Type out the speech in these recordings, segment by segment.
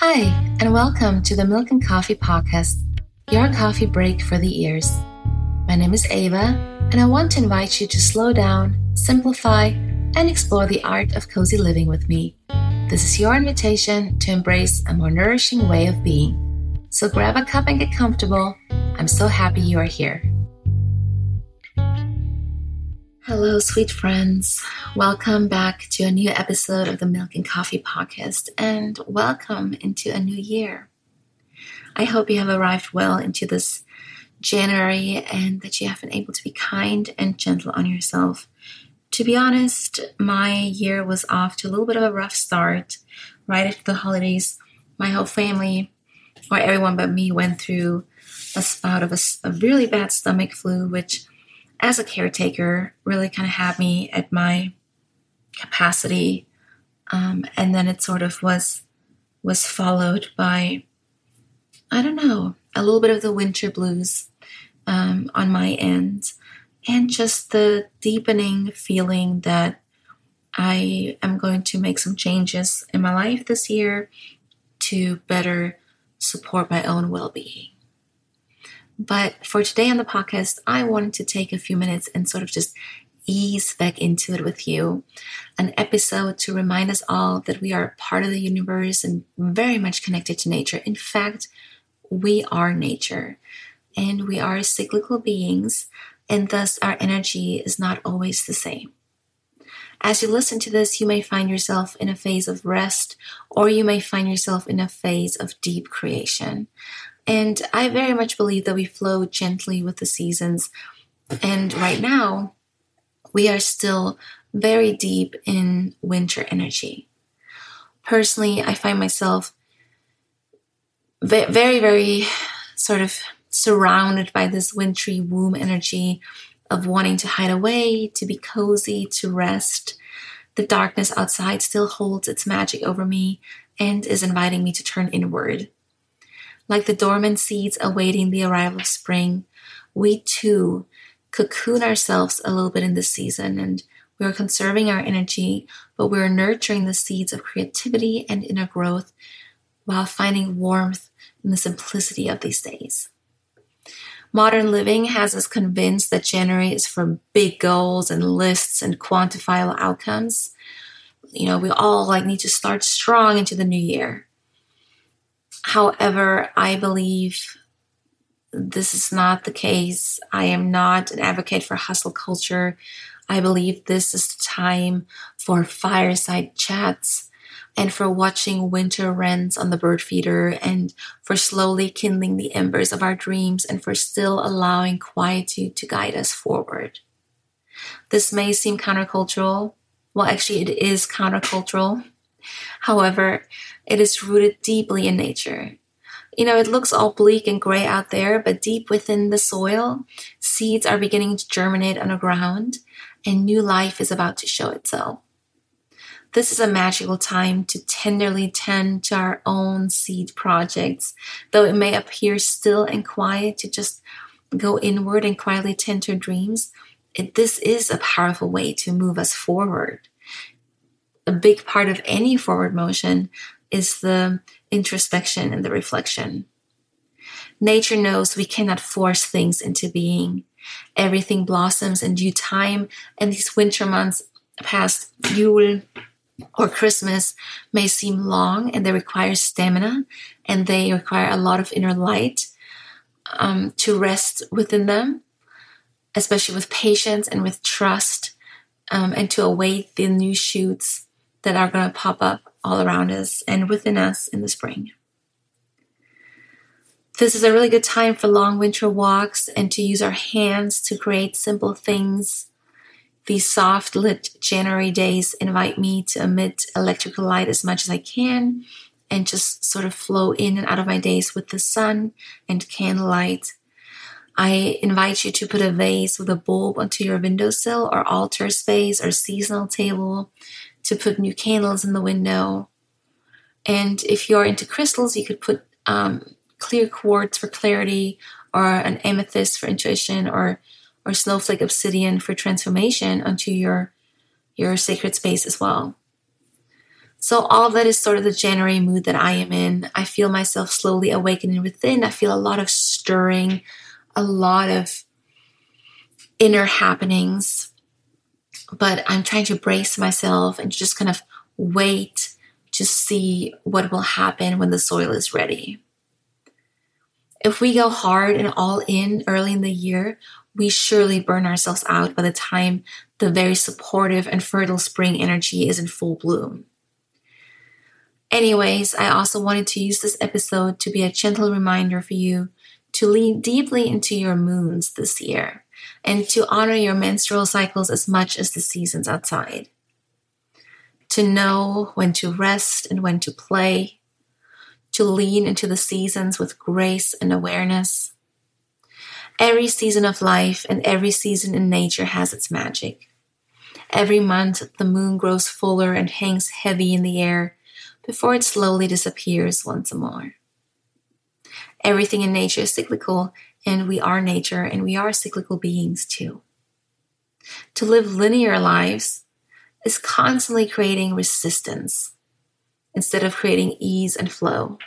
Hi, and welcome to the Milk and Coffee Podcast, your coffee break for the ears. My name is Eva, and I want to invite you to slow down, simplify, and explore the art of cozy living with me. This is your invitation to embrace a more nourishing way of being. So grab a cup and get comfortable. I'm so happy you are here. Hello, sweet friends. Welcome back to a new episode of the Milk and Coffee Podcast, and welcome into a new year. I hope you have arrived well into this January and that you have been able to be kind and gentle on yourself. To be honest, my year was off to a little bit of a rough start. Right after the holidays, my whole family, or everyone but me, went through a spout of a, a really bad stomach flu, which as a caretaker really kind of had me at my capacity um, and then it sort of was was followed by i don't know a little bit of the winter blues um, on my end and just the deepening feeling that i am going to make some changes in my life this year to better support my own well-being but for today on the podcast, I wanted to take a few minutes and sort of just ease back into it with you. An episode to remind us all that we are part of the universe and very much connected to nature. In fact, we are nature and we are cyclical beings, and thus our energy is not always the same. As you listen to this, you may find yourself in a phase of rest, or you may find yourself in a phase of deep creation. And I very much believe that we flow gently with the seasons. And right now, we are still very deep in winter energy. Personally, I find myself very, very sort of surrounded by this wintry womb energy of wanting to hide away, to be cozy, to rest. The darkness outside still holds its magic over me and is inviting me to turn inward. Like the dormant seeds awaiting the arrival of spring, we too cocoon ourselves a little bit in this season and we are conserving our energy, but we're nurturing the seeds of creativity and inner growth while finding warmth in the simplicity of these days. Modern living has us convinced that January is for big goals and lists and quantifiable outcomes. You know, we all like need to start strong into the new year. However, I believe this is not the case. I am not an advocate for hustle culture. I believe this is the time for fireside chats and for watching winter wrens on the bird feeder and for slowly kindling the embers of our dreams and for still allowing quietude to guide us forward. This may seem countercultural. Well, actually, it is countercultural. However, it is rooted deeply in nature. You know, it looks all bleak and gray out there, but deep within the soil, seeds are beginning to germinate underground and new life is about to show itself. This is a magical time to tenderly tend to our own seed projects, though it may appear still and quiet to just go inward and quietly tend to dreams. It, this is a powerful way to move us forward. A big part of any forward motion is the introspection and the reflection. Nature knows we cannot force things into being. Everything blossoms in due time, and these winter months past Yule or Christmas may seem long and they require stamina and they require a lot of inner light um, to rest within them, especially with patience and with trust, um, and to await the new shoots that are going to pop up all around us and within us in the spring. This is a really good time for long winter walks and to use our hands to create simple things. These soft lit January days invite me to emit electrical light as much as I can and just sort of flow in and out of my days with the sun and candlelight. I invite you to put a vase with a bulb onto your windowsill or altar space or seasonal table to put new candles in the window. And if you're into crystals, you could put um, clear quartz for clarity, or an amethyst for intuition, or or snowflake obsidian for transformation onto your your sacred space as well. So, all that is sort of the January mood that I am in. I feel myself slowly awakening within. I feel a lot of stirring, a lot of inner happenings. But I'm trying to brace myself and just kind of wait to see what will happen when the soil is ready. If we go hard and all in early in the year, we surely burn ourselves out by the time the very supportive and fertile spring energy is in full bloom. Anyways, I also wanted to use this episode to be a gentle reminder for you to lean deeply into your moons this year and to honor your menstrual cycles as much as the seasons outside. To know when to rest and when to play, to lean into the seasons with grace and awareness. Every season of life and every season in nature has its magic. Every month, the moon grows fuller and hangs heavy in the air before it slowly disappears once more. Everything in nature is cyclical, and we are nature, and we are cyclical beings too. To live linear lives is constantly creating resistance instead of creating ease and flow.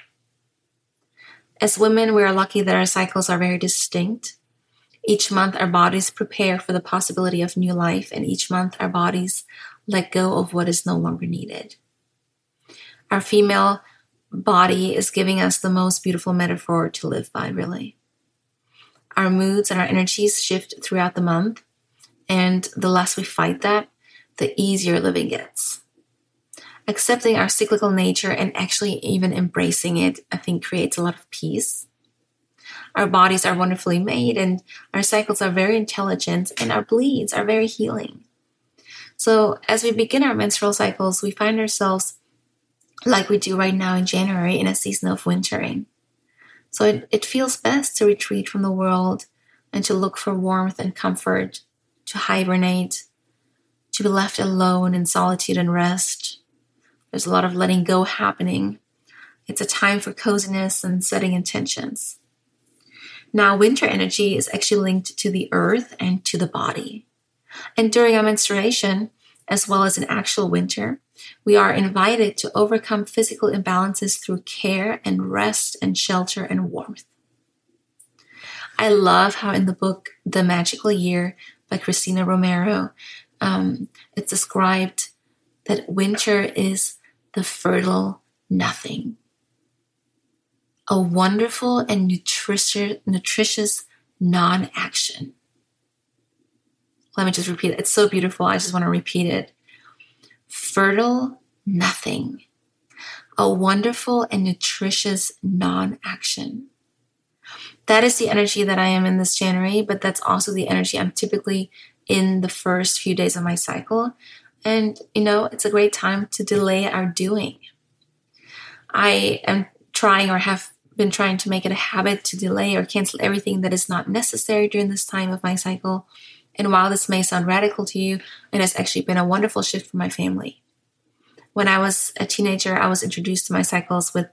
As women, we are lucky that our cycles are very distinct. Each month, our bodies prepare for the possibility of new life, and each month, our bodies let go of what is no longer needed. Our female body is giving us the most beautiful metaphor to live by, really. Our moods and our energies shift throughout the month, and the less we fight that, the easier living gets. Accepting our cyclical nature and actually even embracing it, I think, creates a lot of peace. Our bodies are wonderfully made, and our cycles are very intelligent, and our bleeds are very healing. So, as we begin our menstrual cycles, we find ourselves like we do right now in January in a season of wintering. So it, it feels best to retreat from the world and to look for warmth and comfort, to hibernate, to be left alone in solitude and rest. There's a lot of letting go happening. It's a time for coziness and setting intentions. Now, winter energy is actually linked to the earth and to the body. And during our menstruation, as well as in actual winter, we are invited to overcome physical imbalances through care and rest and shelter and warmth. I love how in the book The Magical Year by Christina Romero, um, it's described that winter is the fertile nothing. A wonderful and nutritious, nutritious non action. Let me just repeat it. It's so beautiful. I just want to repeat it fertile nothing, a wonderful and nutritious non action. That is the energy that I am in this January, but that's also the energy I'm typically in the first few days of my cycle. And, you know, it's a great time to delay our doing. I am trying or have been trying to make it a habit to delay or cancel everything that is not necessary during this time of my cycle and while this may sound radical to you, it has actually been a wonderful shift for my family. When I was a teenager, I was introduced to my cycles with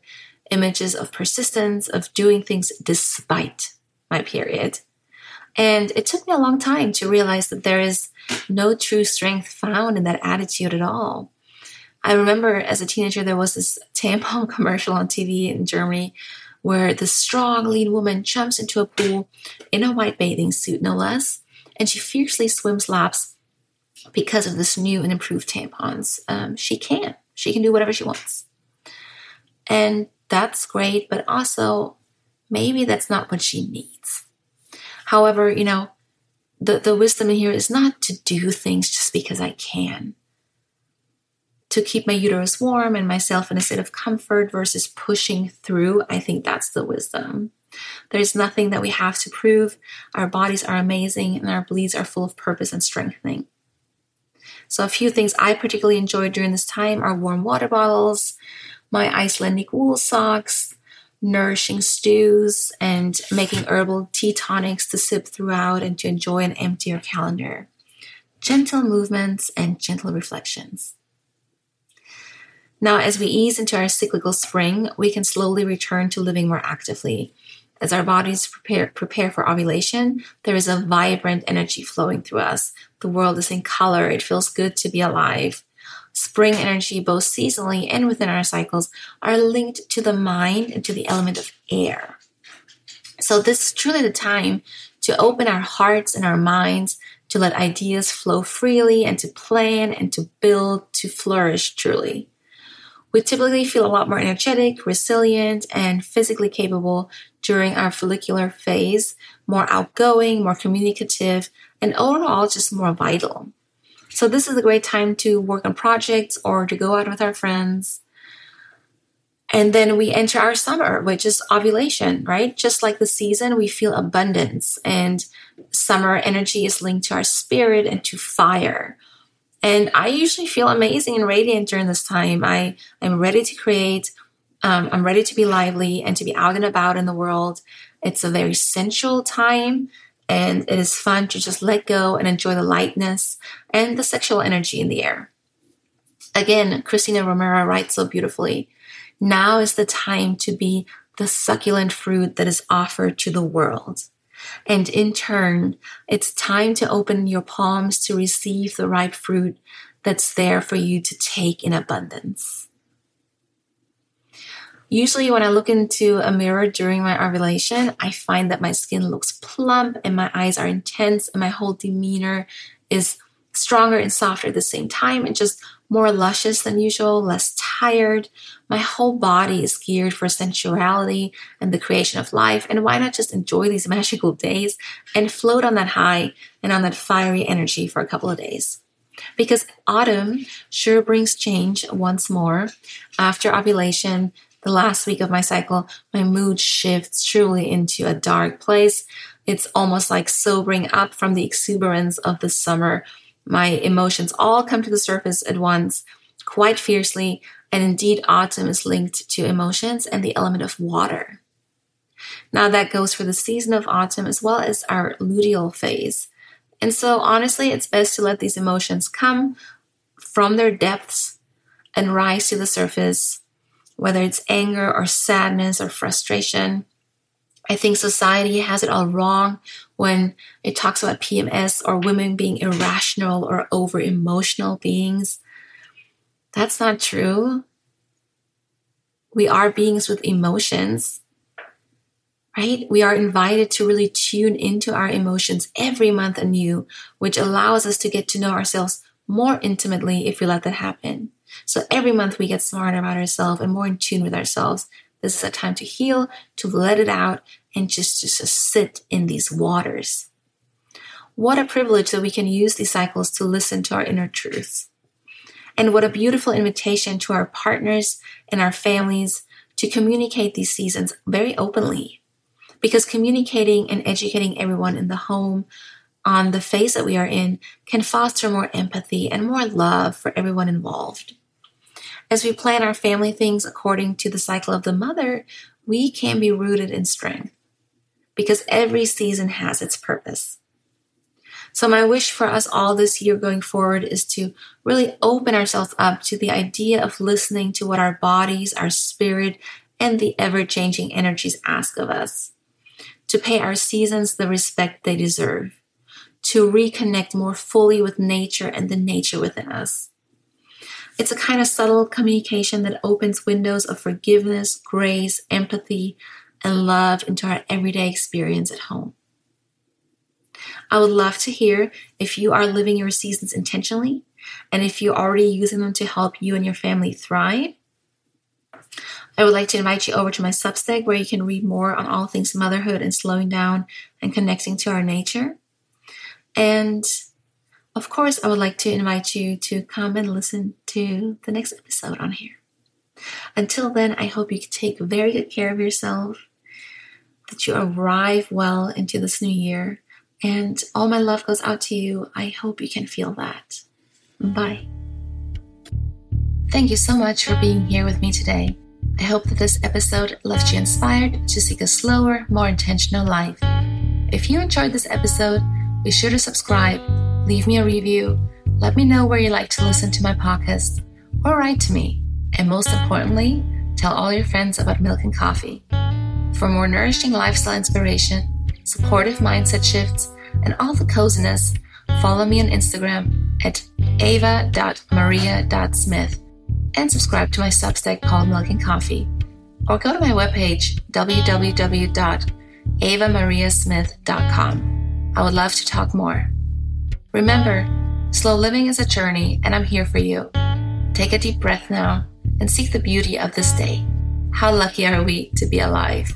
images of persistence, of doing things despite my period. And it took me a long time to realize that there is no true strength found in that attitude at all. I remember as a teenager, there was this tampon commercial on TV in Germany where the strong, lean woman jumps into a pool in a white bathing suit, no less, and she fiercely swims laps because of this new and improved tampons. Um, she can. She can do whatever she wants. And that's great, but also maybe that's not what she needs. However, you know, the, the wisdom in here is not to do things just because I can. To keep my uterus warm and myself in a state of comfort versus pushing through, I think that's the wisdom. There's nothing that we have to prove. Our bodies are amazing and our bleeds are full of purpose and strengthening. So, a few things I particularly enjoy during this time are warm water bottles, my Icelandic wool socks, nourishing stews, and making herbal tea tonics to sip throughout and to enjoy an emptier calendar. Gentle movements and gentle reflections. Now, as we ease into our cyclical spring, we can slowly return to living more actively. As our bodies prepare, prepare for ovulation, there is a vibrant energy flowing through us. The world is in color. It feels good to be alive. spring energy, both seasonally and within our cycles, are linked to the mind and to the element of air. So, this is truly the time to open our hearts and our minds to let ideas flow freely and to plan and to build, to flourish truly. We typically feel a lot more energetic, resilient, and physically capable during our follicular phase, more outgoing, more communicative, and overall just more vital. So, this is a great time to work on projects or to go out with our friends. And then we enter our summer, which is ovulation, right? Just like the season, we feel abundance, and summer energy is linked to our spirit and to fire. And I usually feel amazing and radiant during this time. I, I'm ready to create, um, I'm ready to be lively and to be out and about in the world. It's a very sensual time and it is fun to just let go and enjoy the lightness and the sexual energy in the air. Again, Christina Romero writes so beautifully now is the time to be the succulent fruit that is offered to the world. And in turn, it's time to open your palms to receive the ripe fruit that's there for you to take in abundance. Usually, when I look into a mirror during my ovulation, I find that my skin looks plump and my eyes are intense and my whole demeanor is stronger and softer at the same time and just more luscious than usual, less tired. My whole body is geared for sensuality and the creation of life. And why not just enjoy these magical days and float on that high and on that fiery energy for a couple of days? Because autumn sure brings change once more. After ovulation, the last week of my cycle, my mood shifts truly into a dark place. It's almost like sobering up from the exuberance of the summer my emotions all come to the surface at once, quite fiercely, and indeed, autumn is linked to emotions and the element of water. Now, that goes for the season of autumn as well as our luteal phase. And so, honestly, it's best to let these emotions come from their depths and rise to the surface, whether it's anger or sadness or frustration. I think society has it all wrong when it talks about PMS or women being irrational or over emotional beings. That's not true. We are beings with emotions, right? We are invited to really tune into our emotions every month anew, which allows us to get to know ourselves more intimately if we let that happen. So every month we get smarter about ourselves and more in tune with ourselves. This is a time to heal, to let it out, and just, just to sit in these waters. What a privilege that we can use these cycles to listen to our inner truths. And what a beautiful invitation to our partners and our families to communicate these seasons very openly. Because communicating and educating everyone in the home on the phase that we are in can foster more empathy and more love for everyone involved. As we plan our family things according to the cycle of the mother, we can be rooted in strength because every season has its purpose. So, my wish for us all this year going forward is to really open ourselves up to the idea of listening to what our bodies, our spirit, and the ever changing energies ask of us, to pay our seasons the respect they deserve, to reconnect more fully with nature and the nature within us. It's a kind of subtle communication that opens windows of forgiveness, grace, empathy, and love into our everyday experience at home. I would love to hear if you are living your seasons intentionally and if you're already using them to help you and your family thrive. I would like to invite you over to my Substack where you can read more on all things motherhood and slowing down and connecting to our nature. And of course, I would like to invite you to come and listen to the next episode on here. Until then, I hope you take very good care of yourself, that you arrive well into this new year, and all my love goes out to you. I hope you can feel that. Bye. Thank you so much for being here with me today. I hope that this episode left you inspired to seek a slower, more intentional life. If you enjoyed this episode, be sure to subscribe, leave me a review, let me know where you like to listen to my podcast, or write to me. And most importantly, tell all your friends about milk and coffee. For more nourishing lifestyle inspiration, supportive mindset shifts, and all the coziness, follow me on Instagram at eva.maria.smith and subscribe to my Substack called Milk and Coffee. Or go to my webpage, www.evamariasmith.com. I would love to talk more. Remember, slow living is a journey, and I'm here for you. Take a deep breath now and seek the beauty of this day. How lucky are we to be alive?